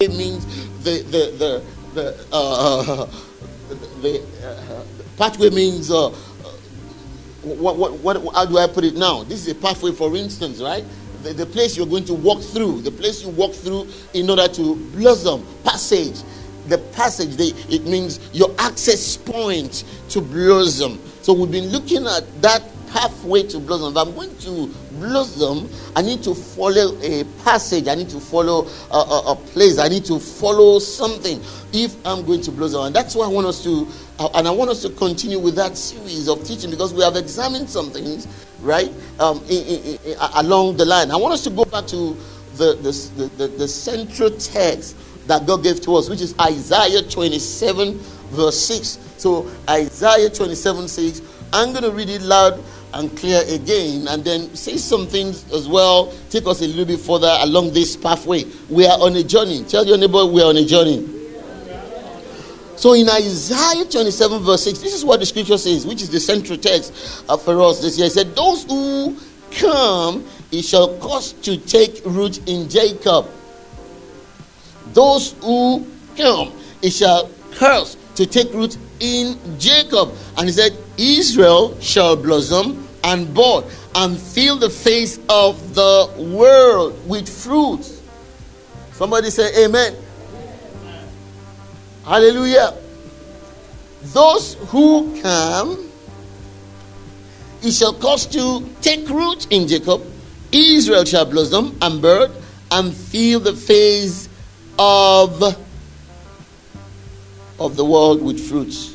It means the the the the uh, the uh, pathway means uh, what, what what how do I put it now? This is a pathway, for instance, right? The, the place you're going to walk through, the place you walk through in order to blossom, passage. The passage, they, it means your access point to blossom. So we've been looking at that pathway to blossom. If I'm going to blossom, I need to follow a passage. I need to follow a, a, a, place. I need to follow something if I'm going to blossom. And that's why I want us to, uh, and I want us to continue with that series of teaching because we have examined some things, right, um, in, in, in, along the line. I want us to go back to the, the, the, the central text that God gave to us, which is Isaiah 27, verse 6. So, Isaiah 27, 6. I'm going to read it loud and clear again and then say some things as well. Take us a little bit further along this pathway. We are on a journey. Tell your neighbor we are on a journey. So in Isaiah 27, verse 6, this is what the scripture says, which is the central text uh, for us this year. It said, Those who come, it shall cause to take root in Jacob. Those who come, it shall curse to take root in Jacob. And he said, Israel shall blossom and bud and fill the face of the world with fruit. Somebody say amen. amen. Hallelujah. Those who come, it shall cause to take root in Jacob. Israel shall blossom and bud and fill the face of, of the world with fruits.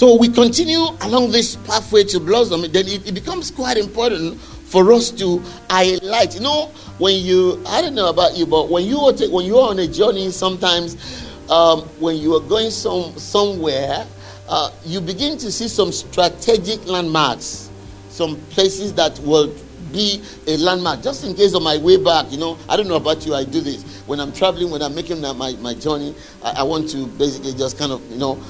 So we continue along this pathway to blossom, then it, it becomes quite important for us to highlight. You know, when you, I don't know about you, but when you are, when you are on a journey, sometimes um, when you are going some, somewhere, uh, you begin to see some strategic landmarks, some places that will be a landmark. Just in case on my way back, you know, I don't know about you, I do this. When I'm traveling, when I'm making my, my journey, I, I want to basically just kind of, you know,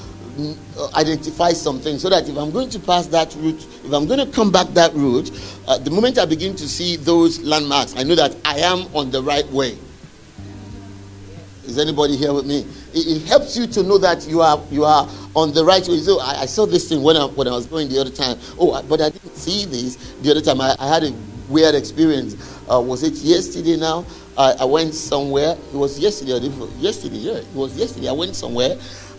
identify something so that if I'm going to pass that route, if I'm going to come back that route, uh, the moment I begin to see those landmarks, I know that I am on the right way. Is anybody here with me? It, it helps you to know that you are you are on the right way. So I, I, saw this thing when I when I was going the other time. Oh, but I didn't see this the other time. I, I had a weird experience. Uh, was it yesterday? Now I, I went somewhere. It was yesterday. Yesterday, yeah, it was yesterday. I went somewhere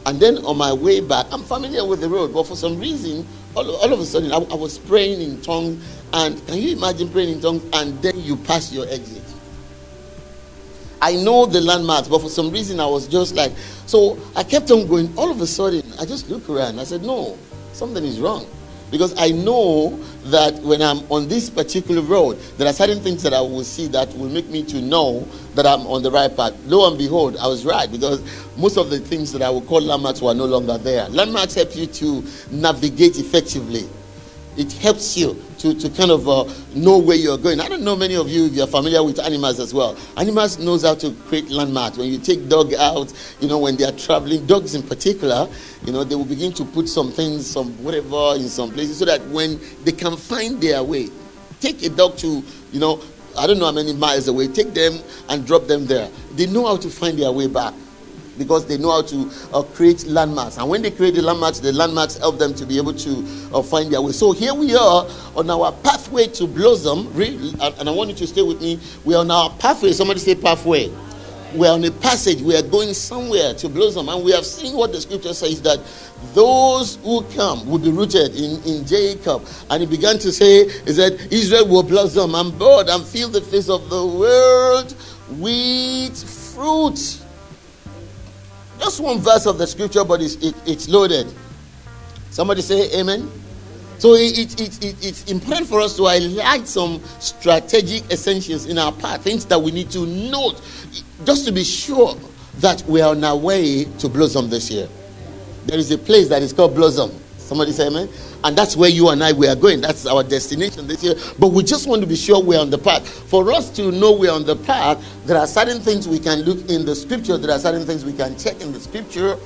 and then on my way back, I'm familiar with the road, but for some reason, all, all of a sudden, I, I, was praying in tongues. And can you imagine praying in tongues and then you pass your exit? I know the landmarks, but for some reason, I was just like, so I kept on going. All of a sudden, I just looked around. I said, no, something is wrong. Because I know that when I'm on this particular road, there are certain things that I will see that will make me to know that I'm on the right path. Lo and behold, I was right because most of the things that I would call landmarks were no longer there. Landmarks help you to navigate effectively it helps you to, to kind of uh, know where you're going. I don't know many of you if you're familiar with animals as well. Animals knows how to create landmarks. When you take dog out, you know, when they are traveling, dogs in particular, you know, they will begin to put some things, some whatever in some places so that when they can find their way. Take a dog to, you know, I don't know how many miles away, take them and drop them there. They know how to find their way back because they know how to uh, create landmarks. And when they create the landmarks, the landmarks help them to be able to uh, find their way. So here we are on our pathway to blossom. And I want you to stay with me. We are on our pathway. Somebody say pathway. We are on a passage. We are going somewhere to blossom. And we have seen what the scripture says that those who come will be rooted in, in Jacob. And he began to say, He said, Israel will blossom and bud and fill the face of the world with fruit. Just one verse of the scripture, but it's, it, it's loaded. Somebody say amen. So it, it, it, it's important for us to highlight some strategic essentials in our path, things that we need to note, just to be sure that we are on our way to blossom this year. There is a place that is called Blossom. Somebody say amen. And that's where you and I we are going. That's our destination this year. But we just want to be sure we're on the path. For us to know we're on the path, there are certain things we can look in the scripture, there are certain things we can check in the scripture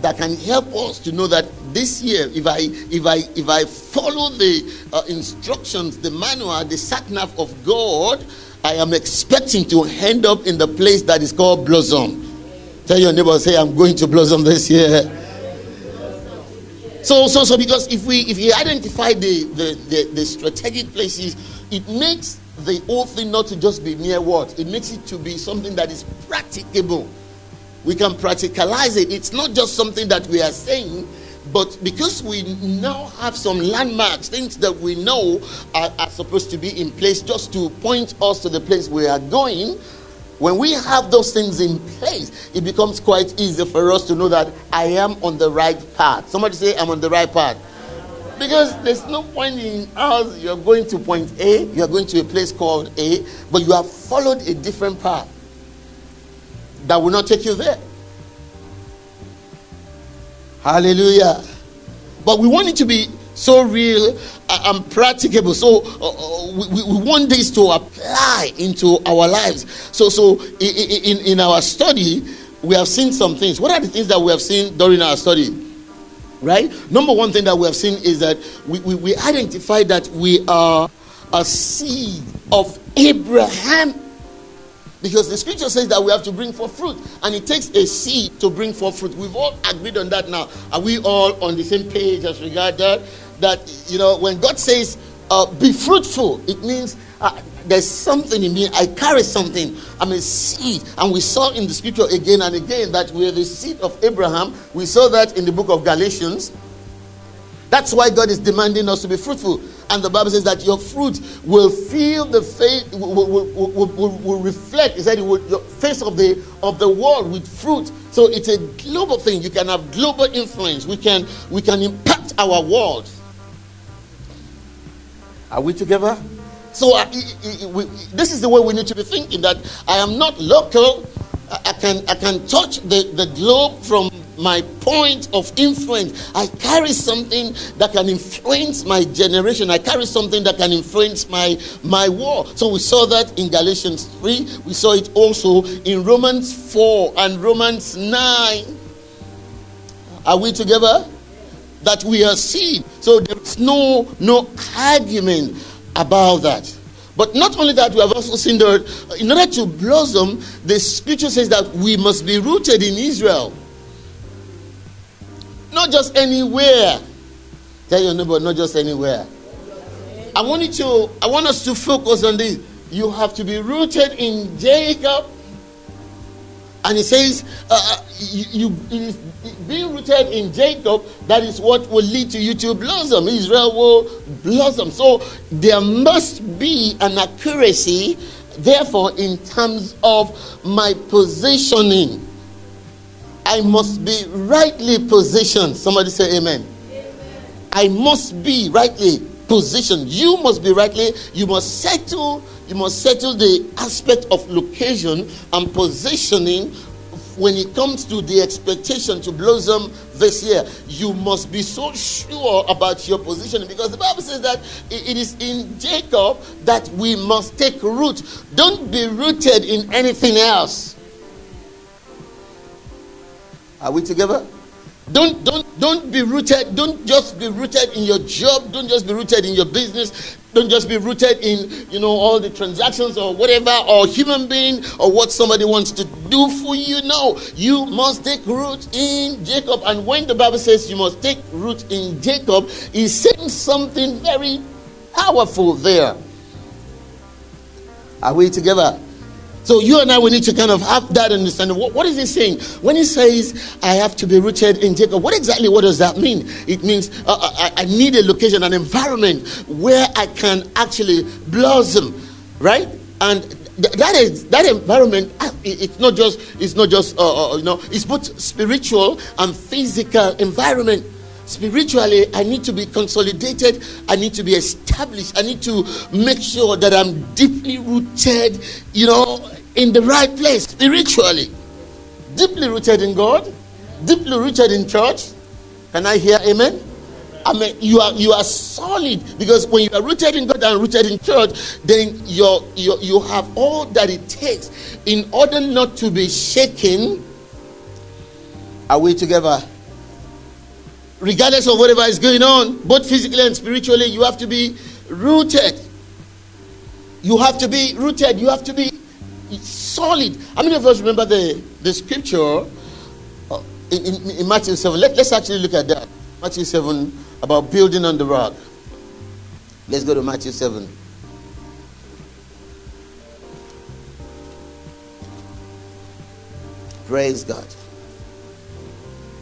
that can help us to know that this year, if I if I if I follow the uh, instructions, the manual, the sat nav of God, I am expecting to end up in the place that is called blossom. Tell your neighbor, say, I'm going to blossom this year. So, so, so, because if we if we identify the the, the, the strategic places, it makes the whole thing not to just be mere words. It makes it to be something that is practicable. We can practicalize it. It's not just something that we are saying, but because we now have some landmarks, things that we know are, are, supposed to be in place just to point us to the place we are going, when we have those things in place, it becomes quite easy for us to know that I am on the right path. Somebody say, I'm on the right path. Because there's no point in us, you're going to point A, you're going to a place called A, but you have followed a different path that will not take you there. Hallelujah. But we want it to be so real and practicable. So uh, uh we, we, want this to apply into our lives. So, so in, in our study, we have seen some things. What are the things that we have seen during our study? Right? Number one thing that we have seen is that we, we, we identify that we are a seed of Abraham because the scripture says that we have to bring forth fruit, and it takes a seed to bring forth fruit. We've all agreed on that now. Are we all on the same page as regard that? That you know, when God says, uh, "Be fruitful," it means uh, there's something in me. I carry something. I'm a seed, and we saw in the scripture again and again that we're the seed of Abraham. We saw that in the book of Galatians. That's why God is demanding us to be fruitful. And the Bible says that your fruit will feel the face, will, will, will, will, reflect, he said, it will, face of the, of the world with fruit. So it's a global thing. You can have global influence. We can, we can impact our world. Are we together? So uh, we, this is the way we need to be thinking that I am not local. I can, I can touch the, the globe from my point of influence. I carry something that can influence my generation. I carry something that can influence my my war. So we saw that in Galatians 3. We saw it also in Romans 4 and Romans 9. Are we together? That we are seed. So there's no no argument about that. But not only that, we have also seen that in order to blossom, the scripture says that we must be rooted in Israel. Not just anywhere. Tell your neighbor, not just anywhere. I want you to, I want us to focus on this. You have to be rooted in Jacob. And he says, uh, uh you, you being rooted in Jacob, that is what will lead to you to blossom. Israel will blossom. So there must be an accuracy, therefore, in terms of my positioning. I must be rightly positioned. Somebody say amen. amen. I must be rightly positioned. You must be rightly, you must settle, must settle the aspect of location and positioning when it comes to the expectation to blossom this year, you must be so sure about your position because the Bible says that it is in Jacob that we must take root. Don't be rooted in anything else. Are we together? Don't don't don't be rooted. Don't just be rooted in your job. Don't just be rooted in your business. Don't just be rooted in you know all the transactions or whatever or human being or what somebody wants to do for you. No, you must take root in Jacob. And when the Bible says you must take root in Jacob, he's saying something very powerful there. Are we together? So you and I, we need to kind of have that understanding. What, what is he saying? When he says, I have to be rooted in Jacob, what exactly what does that mean? It means uh, uh I, I need a location, an environment where I can actually blossom, right? And th- that is that environment. Uh, it's not just it's not just uh, uh, you know it's both spiritual and physical environment spiritually i need to be consolidated. I need to be established. I need to make sure that i'm deeply rooted you know in the right place spiritually. Deeply rooted in god deeply rooted in church. Can i hear amen? I mean, you are you are solid because when you are rooted in God and rooted in church, then you you you have all that it takes. In order not to be shaken. Are we together? Regardless of whatever is going on, both physically and spiritually, you have to be rooted. You have to be rooted. You have to be solid. How many of us remember the, the scripture uh, in, in, in Matthew 7? Let, let's actually look at that. Matthew 7 about building on the rock. Let's go to Matthew 7. Praise God.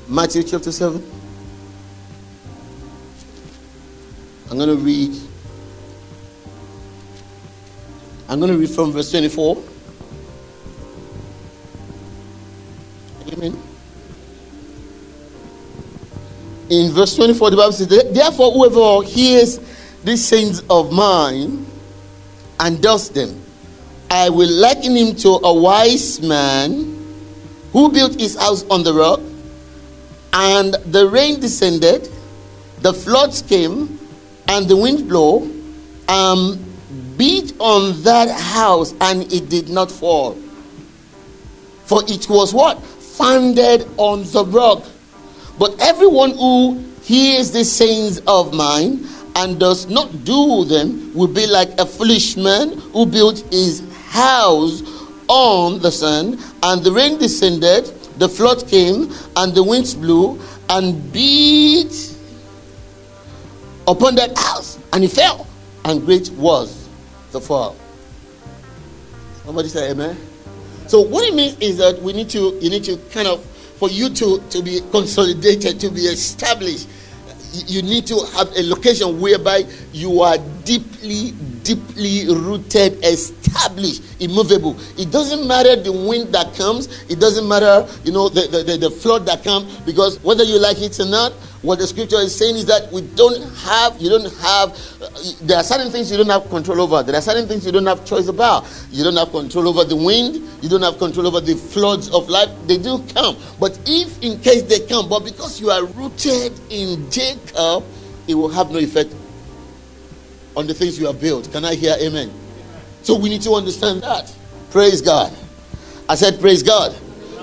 Matthew chapter 7. I'm going to read. I'm going to read from verse 24. Amen. In verse 24, the Bible says, Therefore, whoever hears these sayings of mine and does them, I will liken him to a wise man who built his house on the rock, and the rain descended, the floods came, and the wind blew, um, beat on that house, and it did not fall. For it was what? Founded on the rock. But everyone who hears the sayings of mine and does not do them will be like a foolish man who built his house on the sand, and the rain descended, the flood came, and the winds blew and beat upon that house, and it fell, and great was the fall. Somebody say amen. So what it means is that we need to you need to kind of for you to to be consolidated, to be established you need to have a location whereby you are deeply, deeply rooted, established, immovable. It doesn't matter the wind that comes, it doesn't matter, you know, the, the, the, the flood that comes, because whether you like it or not, what the scripture is saying is that we don't have, you don't have, uh, there are certain things you don't have control over. There are certain things you don't have choice about. You don't have control over the wind. You don't have control over the floods of life. They do come. But if in case they come, but because you are rooted in Jacob, it will have no effect on the things you have built. Can I hear amen? So we need to understand that. Praise God. I said, Praise God.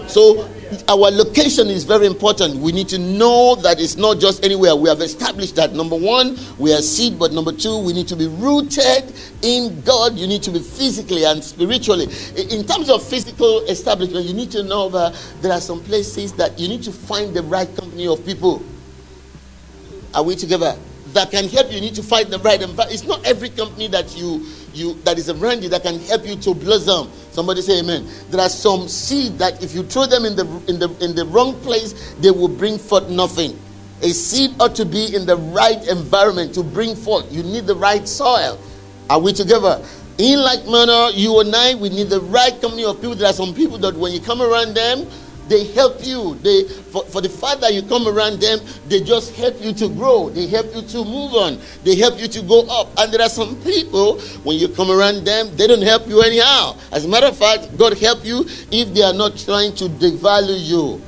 So our location is very important. We need to know that it's not just anywhere. We have established that number one, we are seed, but number two, we need to be rooted in God. You need to be physically and spiritually. In terms of physical establishment, you need to know that there are some places that you need to find the right company of people. Are we together? That can help you. You need to find the right environment. It's not every company that you you that is around you that can help you to blossom. Somebody say amen. There are some seed that if you throw them in the in the in the wrong place, they will bring forth nothing. A seed ought to be in the right environment to bring forth. You need the right soil. Are we together? In like manner, you and I, we need the right company of people. There are some people that when you come around them, they help you. They for, for the fact that you come around them, they just help you to grow. They help you to move on. They help you to go up. And there are some people, when you come around them, they don't help you anyhow. As a matter of fact, God help you if they are not trying to devalue you.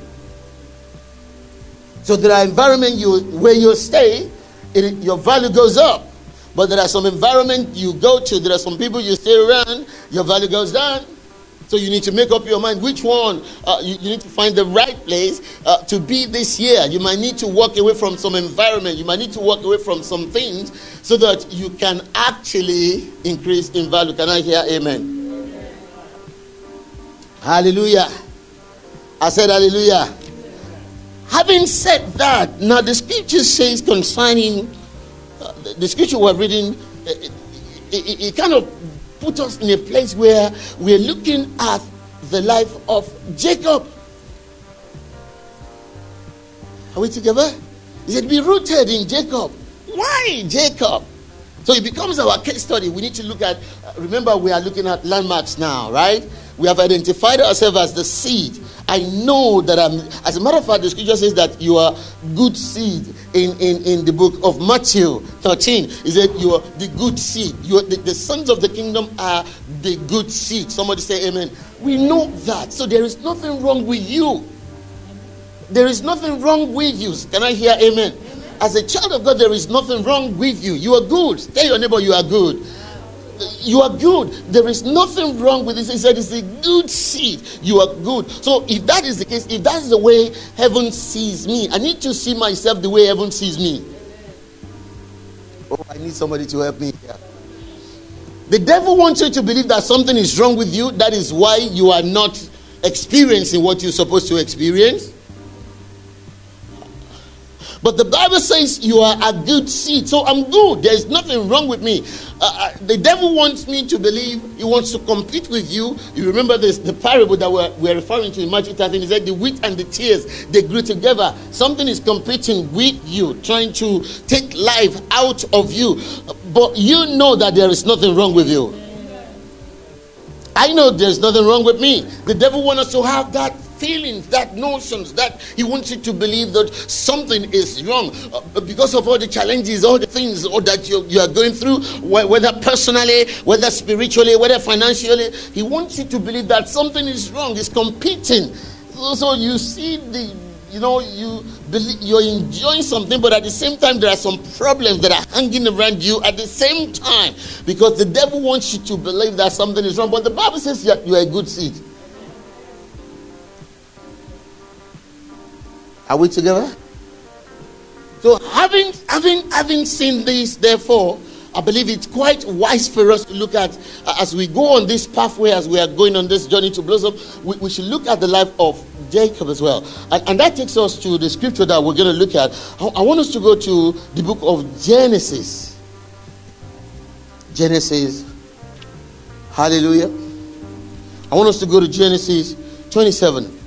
So there are environment you where you stay, it, your value goes up. But there are some environment you go to, there are some people you stay around, your value goes down. So you need to make up your mind which one uh, you, you, need to find the right place uh, to be this year. You might need to walk away from some environment. You might need to walk away from some things so that you can actually increase in value. Can I hear amen? Hallelujah. I said hallelujah. Having said that, now the scripture says concerning uh, the, the, scripture we're reading, it, it, it kind of put us in a place where we're looking at the life of Jacob. Are we together? He said, Be rooted in Jacob. Why Jacob? So it becomes our case study. We need to look at, remember, we are looking at landmarks now, right? We have identified ourselves as the seed. I know that I'm, as a matter of fact, the scripture says that you are good seed in, in, in the book of Matthew 13. Is that you are the good seed. You are the, the sons of the kingdom are the good seed. Somebody say amen. We know that. So there is nothing wrong with you. There is nothing wrong with you. Can I hear amen? As a child of God, there is nothing wrong with you. You are good. Tell your neighbor you are good you are good. There is nothing wrong with this. He said it's a good seed. You are good. So if that is the case, if that's the way heaven sees me, I need to see myself the way heaven sees me. Oh, I need somebody to help me here. The devil wants you to believe that something is wrong with you. That is why you are not experiencing what you're supposed to experience. But the Bible says you are a good seed. So I'm good. There's nothing wrong with me. Uh, uh, the devil wants me to believe he wants to compete with you. You remember this the parable that we're, we're referring to in Matthew 13. He said the wheat and the tares they grew together. Something is competing with you, trying to take life out of you. But you know that there is nothing wrong with you. I know there's nothing wrong with me. The devil wants us to have that feelings, that notions, that he wants you to believe that something is wrong uh, because of all the challenges, all the things all that you, you are going through, whether personally, whether spiritually, whether financially. He wants you to believe that something is wrong, is competing. So, so you see the you know you believe, you're enjoying something but at the same time there are some problems that are hanging around you at the same time because the devil wants you to believe that something is wrong but the bible says you're, you're a good seed Are we together? So having having having seen this, therefore, I believe it's quite wise for us to look at uh, as we go on this pathway, as we are going on this journey to blossom. We, we should look at the life of Jacob as well, and, and, that takes us to the scripture that we're going to look at. I, I want us to go to the book of Genesis. Genesis, Hallelujah. I want us to go to Genesis 27.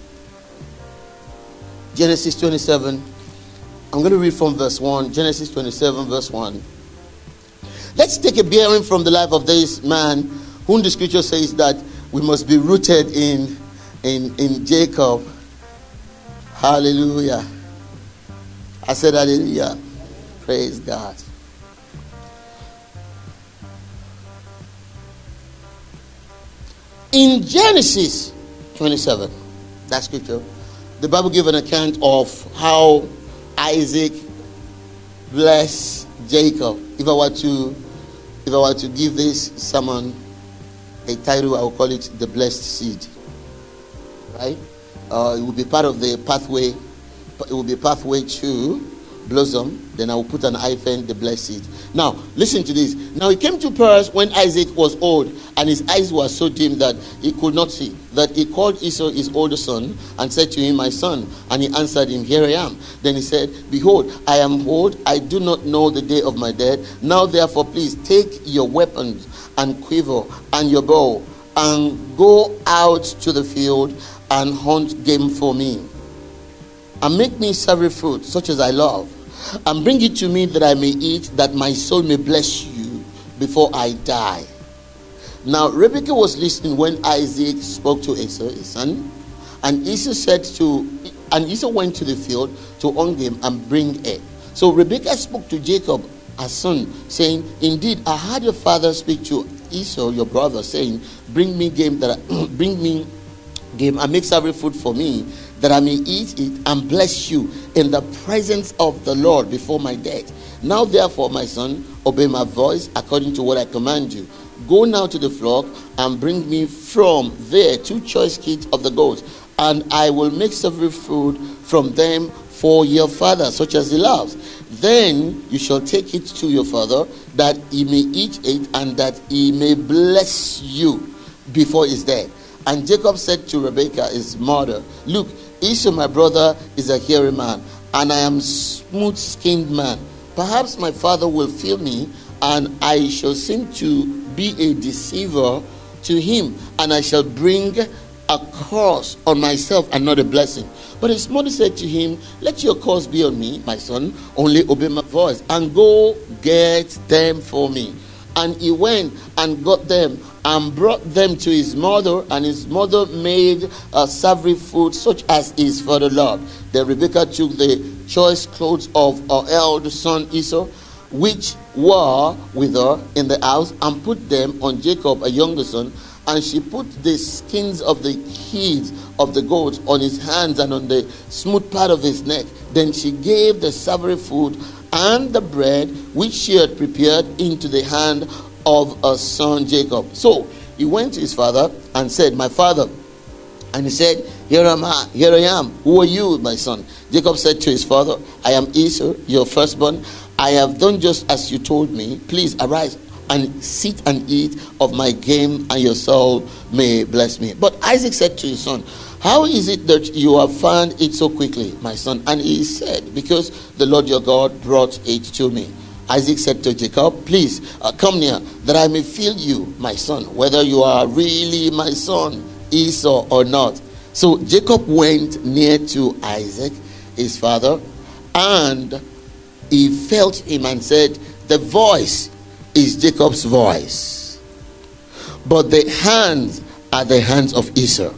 Genesis 27. I'm going to read from verse 1. Genesis 27, verse 1. Let's take a bearing from the life of this man whom the scripture says that we must be rooted in, in, in Jacob. Hallelujah. I said hallelujah. Praise God. In Genesis 27, that scripture, the Bible gives an account of how Isaac blessed Jacob. If I were to, if I were to give this sermon a title, I would call it the blessed seed. Right? Uh, it will be part of the pathway. It will be pathway to blossom. Then I will put an hyphen, the blessed seed. Now, listen to this. Now, it came to pass when Isaac was old, and his eyes were so dim that he could not see, that he called Esau his older son, and said to him, My son. And he answered him, Here I am. Then he said, Behold, I am old, I do not know the day of my death. Now, therefore, please take your weapons and quiver and your bow, and go out to the field and hunt game for me. And make me savory fruit, such as I love and bring it to me that I may eat, that my soul may bless you before I die. Now, Rebekah was listening when Isaac spoke to Esau, his son, and Esau said to, and Esau went to the field to own game and bring it. So Rebekah spoke to Jacob, her son, saying, Indeed, I heard your father speak to Esau, your brother, saying, Bring me game that I, bring me game and make savory food for me that I may eat it and bless you in the presence of the Lord before my death. Now, therefore, my son, obey my voice according to what I command you. Go now to the flock and bring me from there two choice kids of the goats, and I will make several food from them for your father, such as he loves. Then you shall take it to your father, that he may eat it, and that he may bless you before his death. And Jacob said to Rebekah, his mother, Look, Esau, my brother, is a hairy man, and I am smooth skinned man. Perhaps my father will feel me, and I shall seem to be a deceiver to him, and I shall bring a curse on myself and not a blessing. But his mother said to him, Let your curse be on me, my son, only obey my voice, and go get them for me. And he went and got them and brought them to his mother, and his mother made savory food such as is for the Lord. Then Rebekah took the choice clothes of her eldest son Esau, which were with her in the house, and put them on Jacob, a younger son, and she put the skins of the kids of the goats on his hands and on the smooth part of his neck. Then she gave the savory food and the bread which she had prepared into the hand of a son Jacob. So he went to his father and said, My father. And he said, Here am I, here I am. Who are you, my son? Jacob said to his father, I am Esau, your firstborn. I have done just as you told me. Please arise and sit and eat of my game, and your soul may bless me. But Isaac said to his son, How is it that you have found it so quickly, my son? And he said, Because the Lord your God brought it to me. Isaac said to Jacob, Please uh, come near, that I may feel you, my son, whether you are really my son, Esau, or not. So Jacob went near to Isaac, his father, and he felt him and said, The voice is Jacob's voice, but the hands are the hands of Esau.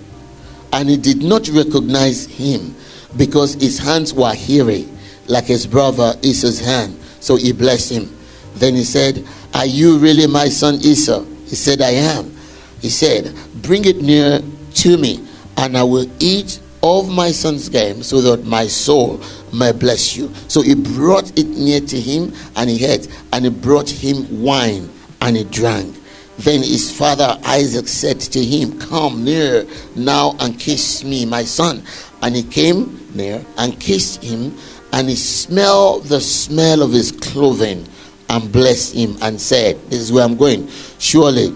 And he did not recognize him because his hands were hairy, like his brother Esau's hand. So he blessed him. Then he said, Are you really my son Esau? He said, I am. He said, Bring it near to me, and I will eat of my son's game so that my soul may bless you. So he brought it near to him, and he ate, and he brought him wine, and he drank. Then his father Isaac said to him, Come near now and kiss me, my son. And he came near and kissed him and he smelled the smell of his clothing and blessed him and said, This is where I'm going. Surely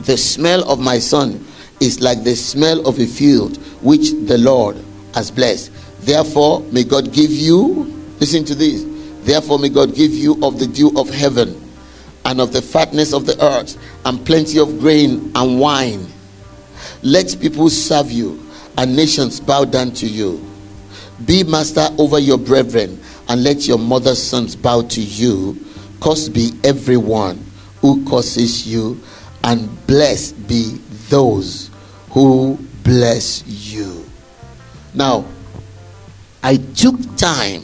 the smell of my son is like the smell of a field which the Lord has blessed. Therefore, may God give you, listen to this, therefore, may God give you of the dew of heaven and of the fatness of the earth and plenty of grain and wine. Let people serve you and nations bow down to you. Be master over your brethren, and let your mother's sons bow to you. Cursed be everyone who curses you, and blessed be those who bless you. Now, I took time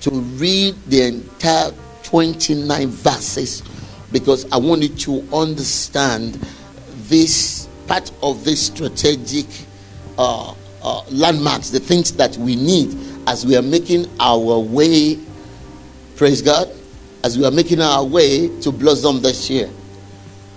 to read the entire 29 verses because I wanted to understand this part of this strategic uh, uh, landmarks, the things that we need as we are making our way, praise God, as we are making our way to blossom this year.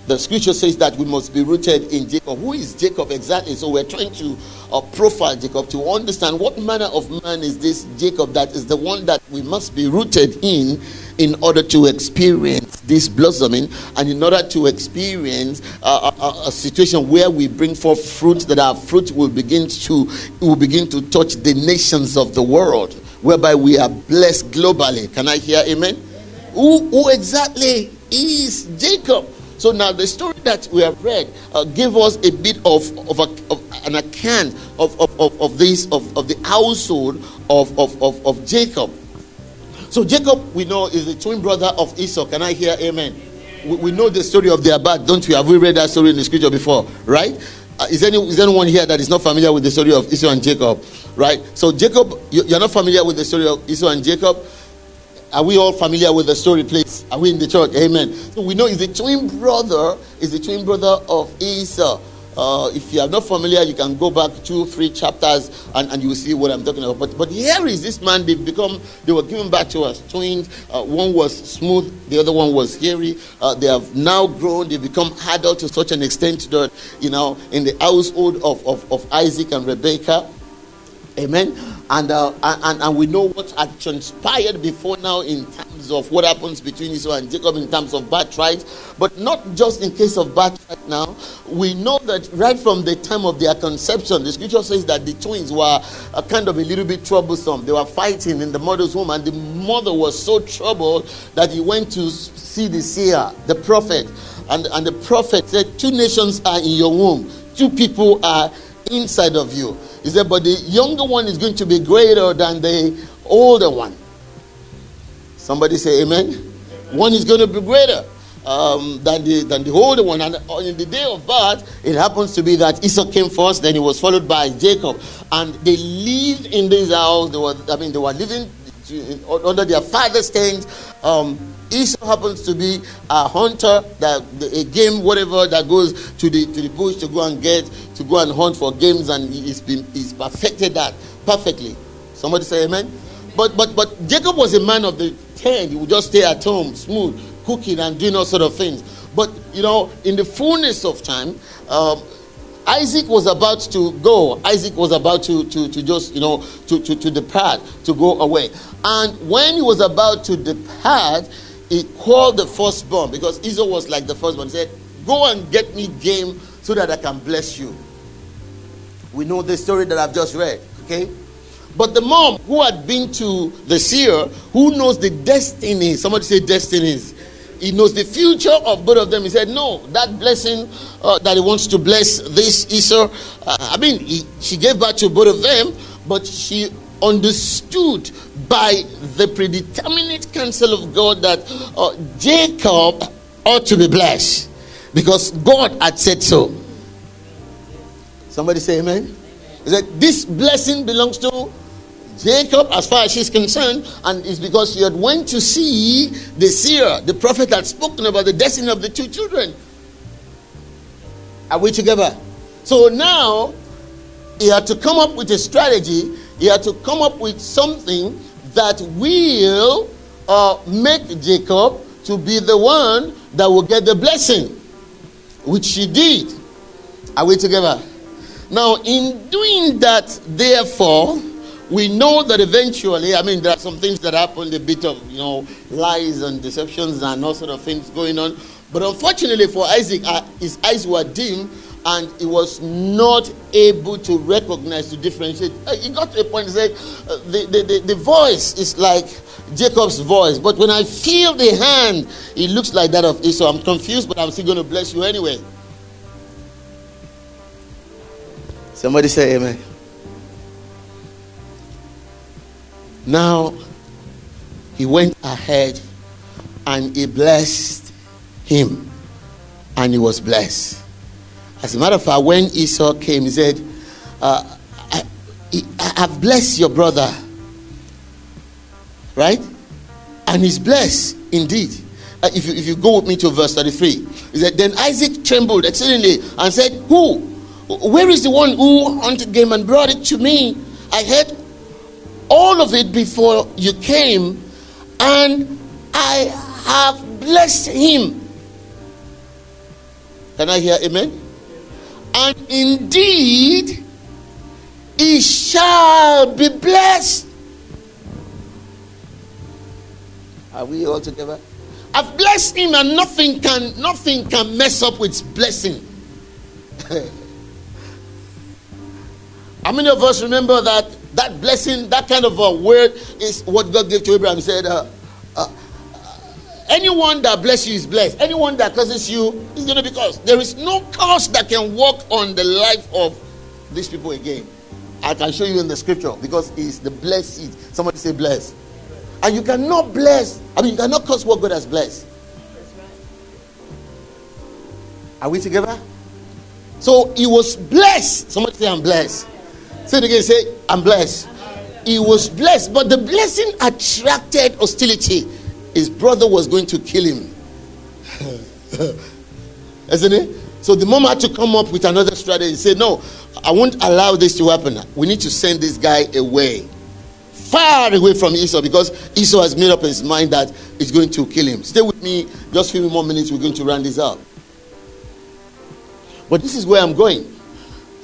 The scripture says that we must be rooted in Jacob. Who is Jacob exactly? So we're trying to uh, profile Jacob to understand what manner of man is this Jacob that is the one that we must be rooted in in order to experience this blossoming and in order to experience a, a, a, situation where we bring forth fruit that our fruit will begin to will begin to touch the nations of the world whereby we are blessed globally. Can i hear amen, amen. Who, who exactly is jacob? So now the story that we have read uh, give us a bit of, of, a, of an account of, of, of, of this of, of the household of, of, of, of jacob so Jacob, we know, is the twin brother of Esau. Can I hear amen? We, we know the story of their birth, don't we? Have we read that story in the scripture before? Right? Uh, is, any, is anyone here that is not familiar with the story of Esau and Jacob? Right? So Jacob, you, you're not familiar with the story of Esau and Jacob. Are we all familiar with the story, please? Are we in the church? Amen. So we know is the twin brother, is the twin brother of Esau. Uh, if you are not familiar, you can go back two, three chapters and, and you will see what I'm talking about. But but here is this man, they've become, they were given back to us twins. Uh, one was smooth, the other one was hairy. Uh, they have now grown, they've become adult to such an extent that, you know, in the household of, of, of Isaac and Rebekah. Amen. And, uh, and, and we know what had transpired before now in terms of what happens between Esau and Jacob in terms of birthright, but not just in case of birthright now. We know that right from the time of their conception, the scripture says that the twins were a kind of a little bit troublesome. They were fighting in the mother's womb, and the mother was so troubled that he went to see the seer, the prophet. And, and the prophet said, Two nations are in your womb, two people are inside of you. He said, but the younger one is going to be greater than the older one. Somebody say amen. One is going to be greater um, than, the, than the older one. And in the day of birth, it happens to be that Esau came first, then he was followed by Jacob. And they lived in this house. They were, I mean, they were living under their father's tent. Um, Esau happens to be a hunter, that a game, whatever that goes to the to the bush to go and get to go and hunt for games, and he's been he's perfected that perfectly. Somebody say amen. But but but Jacob was a man of the tent. He would just stay at home, smooth, cooking and doing all sort of things. But, you know, in the fullness of time, um, Isaac was about to go. Isaac was about to, to, to just, you know, to, to, to depart, to go away. And when he was about to depart, he called the firstborn because Esau was like the firstborn. He said, Go and get me game so that I can bless you. We know the story that I've just read, okay? But the mom who had been to the seer, who knows the destiny, somebody say destinies. He knows the future of both of them. He said, No, that blessing uh, that he wants to bless this Esau. Uh, I mean, he, she gave birth to both of them, but she understood by the predeterminate counsel of God that uh, Jacob ought to be blessed because God had said so. Somebody say amen. He said, This blessing belongs to Jacob as far as she's concerned, and it's because she had went to see the seer, the prophet had spoken about the destiny of the two children. Are we together? So now he had to come up with a strategy, he had to come up with something that will uh, make Jacob to be the one that will get the blessing, which she did. Are we together? Now, in doing that, therefore, we know that eventually, I mean, there are some things that happened, a bit of, you know, lies and deceptions and all sort of things going on. But unfortunately for Isaac, uh, his eyes were dim and he was not able to recognize, to differentiate. Uh, he got to a point, he said, uh, the, the, the, the voice is like Jacob's voice, but when I feel the hand, it looks like that of Esau. I'm confused, but I'm still going to bless you anyway. Somebody say amen. Now, he went ahead and he blessed him, and he was blessed. As a matter of fact, when Esau came, he said, uh, I, have blessed your brother. Right? And he's blessed indeed. Uh, if, you, if you go with me to verse 33, he said, Then Isaac trembled exceedingly and said, Who? Where is the one who hunted game and brought it to me? I heard all of it before you came, and I have blessed him. Can I hear amen? And indeed, he shall be blessed. Are we all together? I've blessed him, and nothing can nothing can mess up with blessing. How many of us remember that that blessing, that kind of a word is what God gave to Abraham. He said, uh, uh, Anyone that bless you is blessed. Anyone that curses you is going to be cursed. There is no curse that can work on the life of these people again. I can show you in the scripture because it's the blessed seed. Somebody say bless. And you cannot bless, I mean, you cannot curse what God has blessed. Are we together? So he was blessed. Somebody say, I'm blessed. Say it again. Say, I'm blessed. He was blessed, but the blessing attracted hostility. His brother was going to kill him. Isn't it? So the mom had to come up with another strategy. Say, no, I won't allow this to happen. We need to send this guy away. Far away from Esau because Esau has made up his mind that he's going to kill him. Stay with me just a few more minutes. We're going to round this up. But this is where I'm going.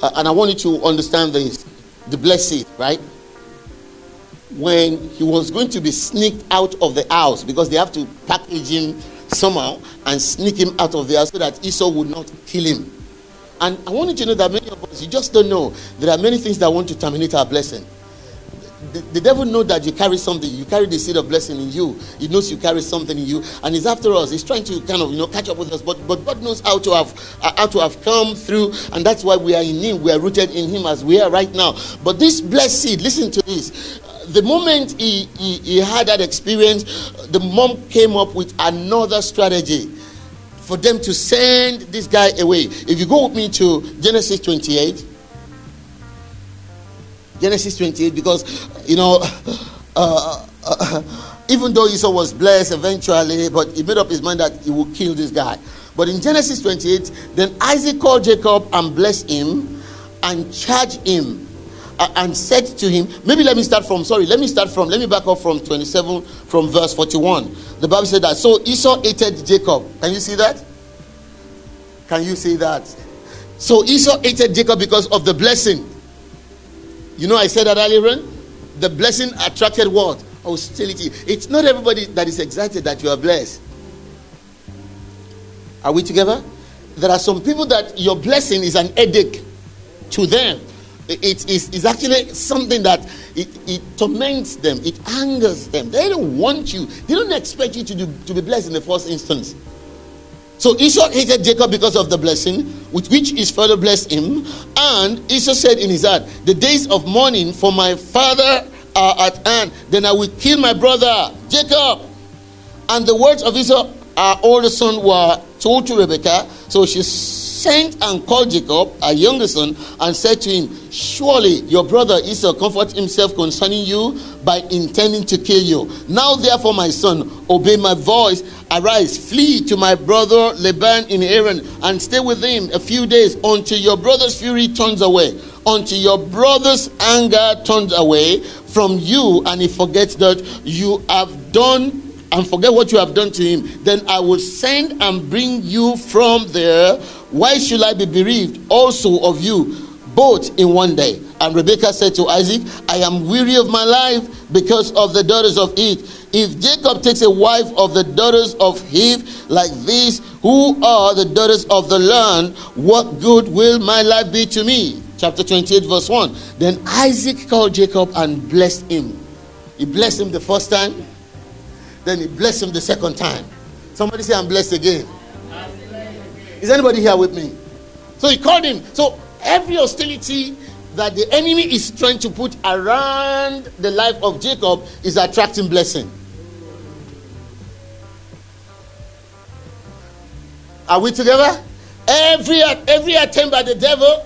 Uh, and I want you to understand this the blessed right? When he was going to be sneaked out of the house because they have to package him somehow and sneak him out of the house so that Esau would not kill him. And I want you to know that many of us, you just don't know. There are many things that want to terminate our blessing the, devil know that you carry something. You carry the seed of blessing in you. He knows you carry something in you, and he's after us. He's trying to kind of you know catch up with us. But but God knows how to have uh, how to have come through, and that's why we are in Him. We are rooted in Him as we are right now. But this blessed seed, listen to this. the moment he, he, he had that experience, the mom came up with another strategy for them to send this guy away. If you go with me to Genesis 28, Genesis 28 because, you know, uh, uh, even though Esau was blessed eventually, but he made up his mind that he would kill this guy. But in Genesis 28, then Isaac called Jacob and blessed him and charged him uh, and said to him, maybe let me start from, sorry, let me start from, let me back up from 27, from verse 41. The Bible said that, so Esau hated Jacob. Can you see that? Can you see that? So Esau hated Jacob because of the blessing. You know, I said that earlier The blessing attracted what? Hostility. It's not everybody that is excited that you are blessed. Are we together? There are some people that your blessing is an headache to them. It is actually something that it, it torments them, it angers them. They don't want you, they don't expect you to, do, to be blessed in the first instance. So Esau hated Jacob because of the blessing with which his father blessed him. And Esau said in his heart, The days of mourning for my father are at hand. Then I will kill my brother Jacob. And the words of Esau, our older son, were told to Rebekah. So she sent and called Jacob, her younger son, and said to him, Surely your brother Esau comfort himself concerning you by intending to kill you. Now, therefore, my son, obey my voice. Arise, flee to my brother Laban in Haran, and stay with him a few days until your brother's fury turns away, until your brother's anger turns away from you, and he forgets that you have done and forget what you have done to him, then I will send and bring you from there. Why should I be bereaved also of you, both in one day? And Rebekah said to Isaac, I am weary of my life because of the daughters of Heth. If Jacob takes a wife of the daughters of Heth like these, who are the daughters of the land, what good will my life be to me? Chapter 28, verse 1. Then Isaac called Jacob and blessed him. He blessed him the first time, then he blessed him the second time. Somebody say, I'm blessed again. Is anybody here with me? So he called him. So every hostility that the enemy is trying to put around the life of Jacob is attracting blessing. Are we together? Every every attempt by the devil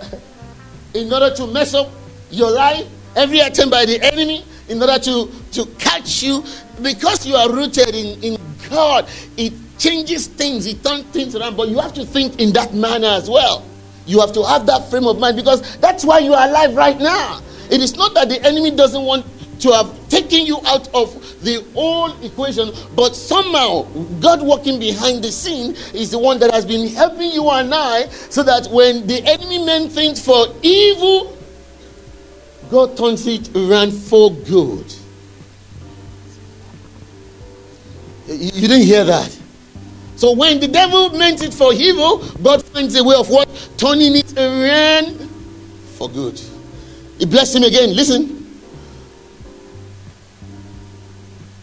in order to mess up your life, every attempt by the enemy in order to, to catch you because you are rooted in, in God, it changes things, it turns things around. But you have to think in that manner as well. You have to have that frame of mind because that's why you are alive right now. It is not that the enemy doesn't want to have taken you out of the whole equation, but somehow God working behind the scene is the one that has been helping you and I so that when the enemy meant things for evil, God turns it around for good. You didn't hear that. So when the devil meant it for evil, God finds a way of what? Turning it around for good. He blessed him again. Listen.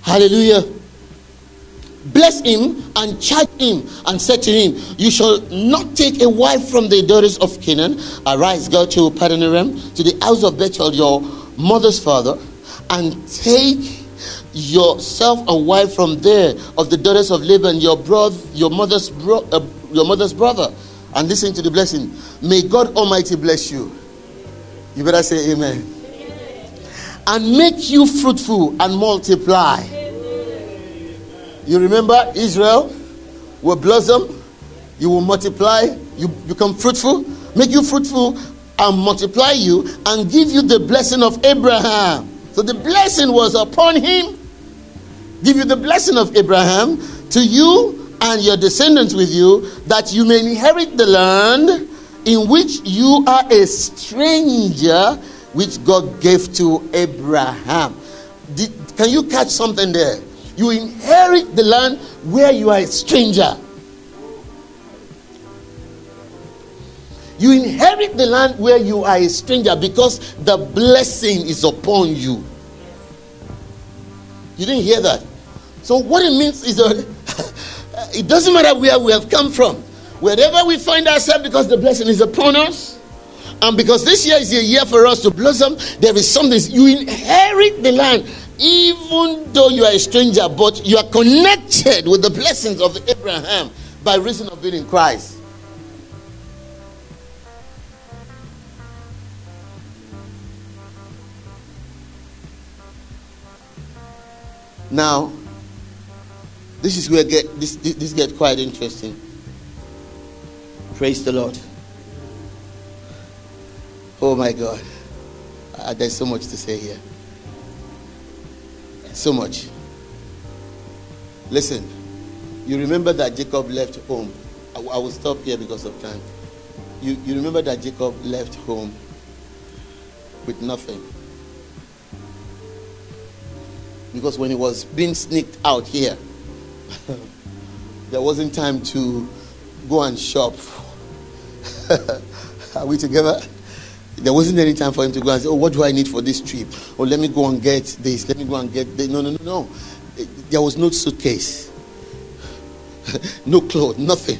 Hallelujah. Bless him and charge him and said to him, You shall not take a wife from the daughters of Canaan. Arise, go to Padanaram, to the house of Bethel, your mother's father, and take yourself a wife from there of the daughters of Laban, your brother, your mother's bro- uh, your mother's brother, and listen to the blessing. May God Almighty bless you. You better say Amen. And make you fruitful and multiply. You remember Israel will blossom, you will multiply, you become fruitful, make you fruitful and multiply you, and give you the blessing of Abraham. So the blessing was upon him give you the blessing of Abraham to you and your descendants with you, that you may inherit the land in which you are a stranger, which God gave to Abraham. Did, can you catch something there? You inherit the land where you are a stranger. You inherit the land where you are a stranger because the blessing is upon you. You didn't hear that? So, what it means is that it doesn't matter where we have come from, wherever we find ourselves, because the blessing is upon us, and because this year is a year for us to blossom, there is something you inherit the land, even though you are a stranger, but you are connected with the blessings of Abraham by reason of being in Christ. Now, this is where get this, this, this gets quite interesting. Praise the Lord. Oh my God. Uh, there's so much to say here. So much. Listen, you remember that Jacob left home I, I will stop here because of time. You, you remember that Jacob left home with nothing. Because when he was being sneaked out here, there wasn't time to go and shop. Are we together? There wasn't any time for him to go and say, Oh, what do I need for this trip? Oh, let me go and get this. Let me go and get this. No, no, no, no. There was no suitcase, no clothes, nothing.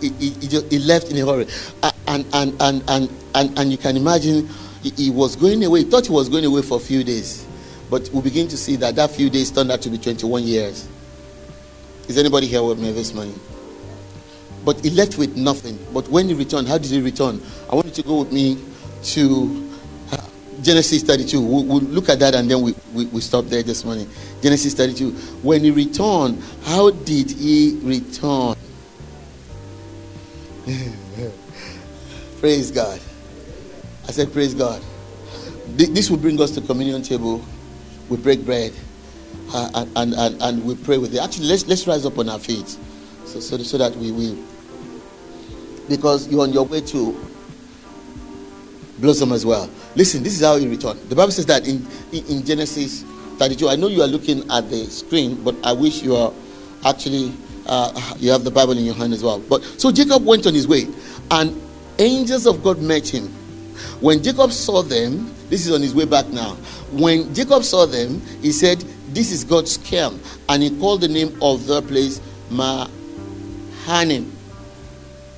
He, he, he, left in a hurry. And, and, and, and, and, and you can imagine he, he was going away. He thought he was going away for a few days. But we begin to see that that few days turned out to be 21 years. Is anybody here with me this morning? But he left with nothing. But when he returned, how did he return? I want you to go with me to uh, Genesis 32. We'll, we'll, look at that and then we, we, we stop there this morning. Genesis 32. When he returned, how did he return? praise God. I said, Praise God. This will bring us to communion table. We break bread and, and, and, we pray with it. Actually, let's, let's rise up on our feet so, so, so that we will. Because you're on your way to blossom as well. Listen, this is how you return. The Bible says that in, in, in Genesis 32. I know you are looking at the screen, but I wish you are actually uh, you have the Bible in your hand as well. But so Jacob went on his way, and angels of God met him. When Jacob saw them, this is on his way back now. When Jacob saw them, he said, This is God's camp. And he called the name of the place Mahanaim.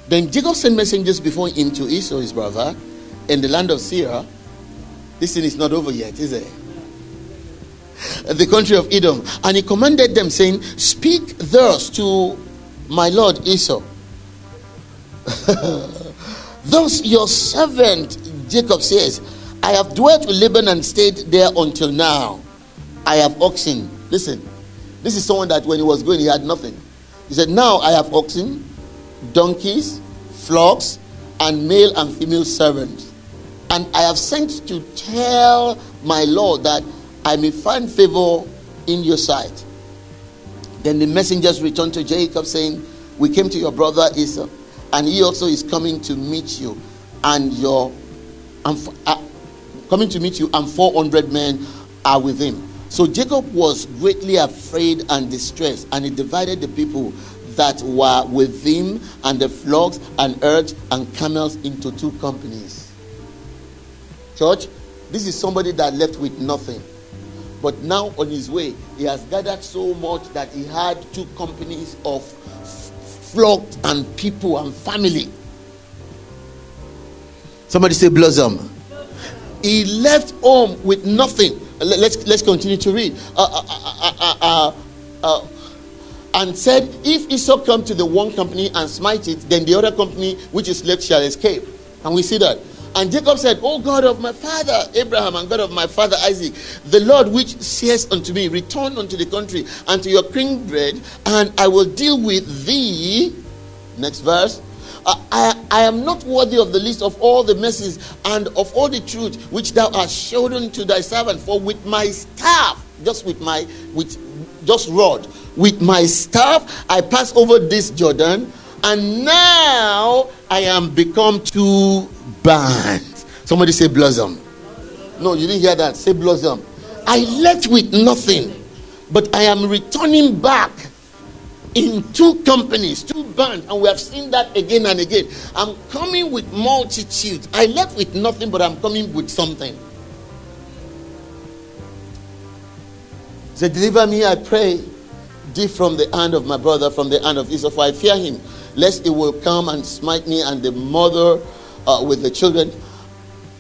Then Jacob sent messengers before him to Esau, his brother, in the land of Seir. This thing is not over yet, is it? The country of Edom. And he commanded them, saying, Speak thus to my lord Esau. thus your servant Jacob says, I have dwelt with Laban and stayed there until now. I have oxen. Listen, this is someone that when he was going, he had nothing. He said, Now I have oxen, donkeys, flocks, and male and female servants. And I have sent to tell my Lord that I may find favor in your sight. Then the messengers returned to Jacob, saying, We came to your brother Esau, and he also is coming to meet you, and your and uh, coming to meet you, and 400 men are with him. So Jacob was greatly afraid and distressed, and he divided the people that were with him and the flocks and herds and camels into two companies. Church, this is somebody that left with nothing. But now on his way, he has gathered so much that he had two companies of flocks and people and family. Somebody say blossom. He left home with nothing. Let's let's continue to read. Uh, uh, uh, uh, and said, If Esau come to the one company and smite it, then the other company which is left shall escape. And we see that. And Jacob said, O God of my father Abraham and God of my father Isaac, the Lord which says unto me, Return unto the country and to your kindred, and I will deal with thee. Next verse. I, I am not worthy of the least of all the mercies and of all the truth which thou hast showed unto thy servant. For with my staff, just with my with just rod, with my staff I pass over this Jordan, and now I am become too bad. Somebody say blossom. No, you didn't hear that. Say blossom. I left with nothing, but I am returning back in two companies, two bands, and we have seen that again and again. I'm coming with multitudes. I left with nothing, but I'm coming with something. Say, deliver me, I pray, thee from the hand of my brother, from the hand of Esau, for I fear him, lest he will come and smite me and the mother uh, with the children.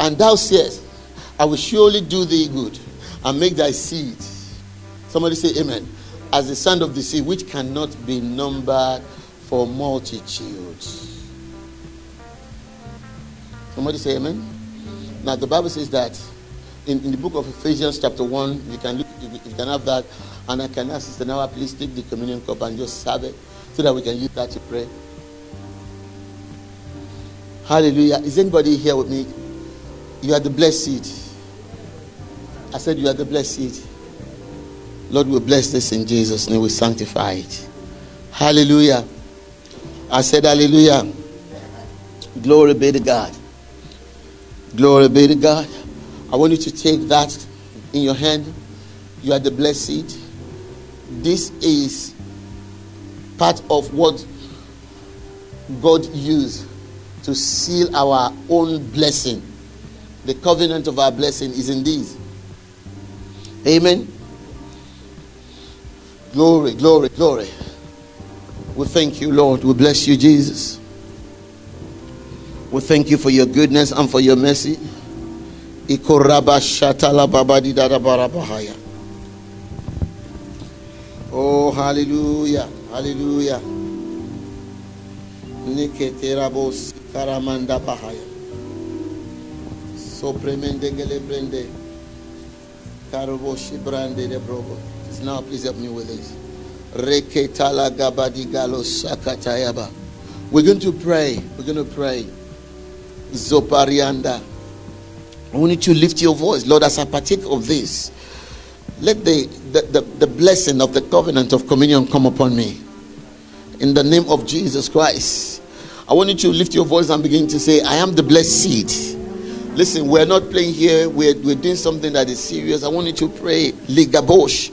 And thou sayest, I will surely do thee good and make thy seed. Somebody say, Amen as the sand of the sea, which cannot be numbered for multitudes. Somebody say amen. Now the Bible says that in, in the book of Ephesians, chapter 1, you can look, you can have that, and I can ask Sister Now, please take the communion cup and just serve it so that we can use that to pray. Hallelujah. Is anybody here with me? You are the blessed seed. I said you are the blessed seed. Lord, we bless this in Jesus' name. We sanctify it. Hallelujah. I said, Hallelujah. Glory be to God. Glory be to God. I want you to take that in your hand. You are the blessed. This is part of what God used to seal our own blessing. The covenant of our blessing is in these. Amen. Glory, glory, glory. We thank you, Lord. We bless you, Jesus. We thank you for your goodness and for your mercy. Oh, hallelujah. Hallelujah. Niketerabos karamanda bahaya. Sopremende gelebrende. Karoboshi brande de Now please help me with this. We're going to pray. We're going to pray. Zoparianda. I want you to lift your voice. Lord, as I partake of this, let the, the, the, the blessing of the covenant of communion come upon me. In the name of Jesus Christ. I want you to lift your voice and begin to say, I am the blessed seed. Listen, we're not playing here, we're, we're doing something that is serious. I want you to pray. Ligabosh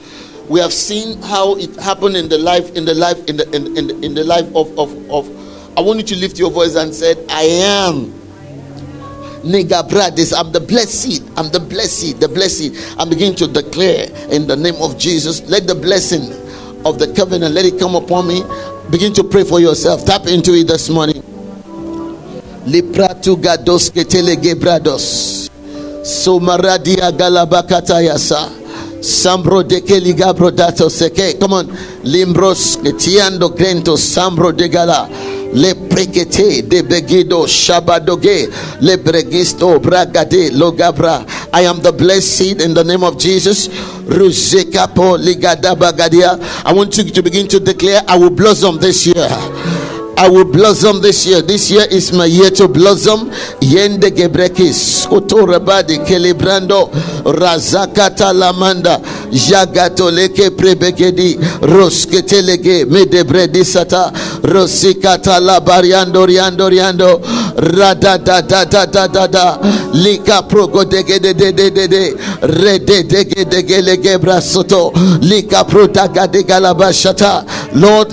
we have seen how it happened in the life in the life in the in, in, in the life of, of of i want you to lift your voice and said, i am Nigga Bradis, I'm the blessed I'm the blessed the blessed I'm beginning to declare in the name of Jesus. Let the blessing of the covenant let it come upon me. Begin to pray for yourself. Tap into it this morning. Lipratu gados ketele gebrados. Somaradia galabakatayasa. Sambro de Keligabro dato seke. Come on. Limbros etiando grento sambro de gala. Le prekete de begido shabadoge. Le bregisto bragade logabra. I am the blessed seed in the name of Jesus. I want you to begin to declare, I will blossom this year. I will blossom this year. This year is my year to blossom. Yende gebrekis otorabadi kelebrando. Razakata lamanda jagato leke prebekedi rosketelege medebredi sata. Rosikata la bariando riando riando. Rada da da da da da da. Lika progo dege de de de de de. Rede dege dege lege brasoto lika protaga de galabashata Lord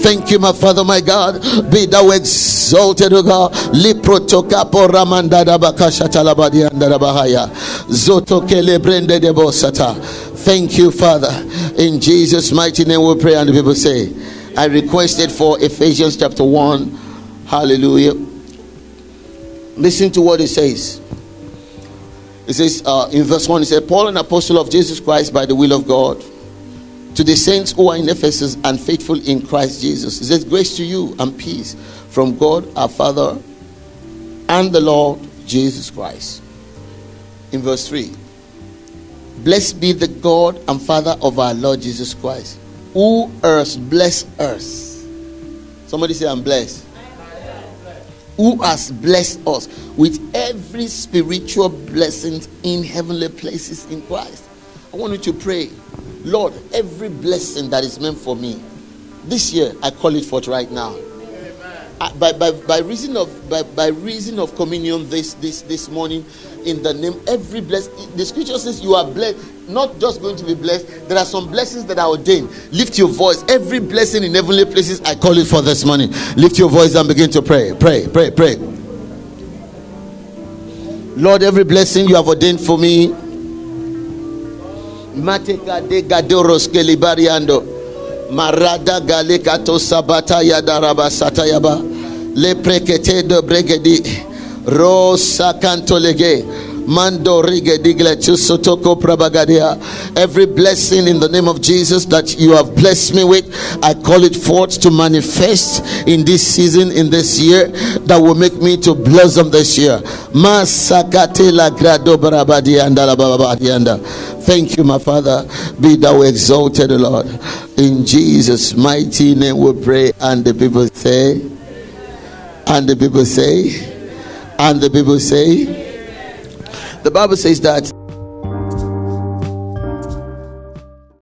Thank you, my Father, my God. Be thou exalted, O God. Liprotokapo ramandada bakashatalabadi andarabahaya. Zotokele brende de bosata. Thank you, Father. In Jesus' mighty name we pray, and the people say, I requested for Ephesians chapter 1. Hallelujah. Listen to what it says. It says uh, in verse 1, it says, Paul, an apostle of Jesus Christ by the will of God to the saints who are in Ephesus and faithful in Christ Jesus. It says, Grace to you and peace from God our Father and the Lord Jesus Christ. In verse 3 Blessed be the God and Father of our Lord Jesus Christ, who earth bless us. Somebody say, I'm blessed. Who has blessed us with every spiritual blessing in heavenly places in Christ. I want you to pray Lord, every blessing that is meant for me, this year I call it forth right now. By, by, by reason of by, by reason of communion this this this morning in the name every blessing the scripture says you are blessed not just going to be blessed there are some blessings that are ordained. Lift your voice. Every blessing in heavenly places i call it for this morning. Lift your voice and begin to pray. Pray pray pray. Lord every blessing you have ordained for me. Marada galekato sabata yadaraba satayaba. Le prekete de bregedi. Rosa cantolege. Mando. Every blessing in the name of Jesus that you have blessed me with, I call it forth to manifest in this season, in this year, that will make me to blossom this year. Thank you, my Father. Be thou exalted, Lord. In Jesus' mighty name we pray. And the people say, and the people say, and the people say, the Bible says that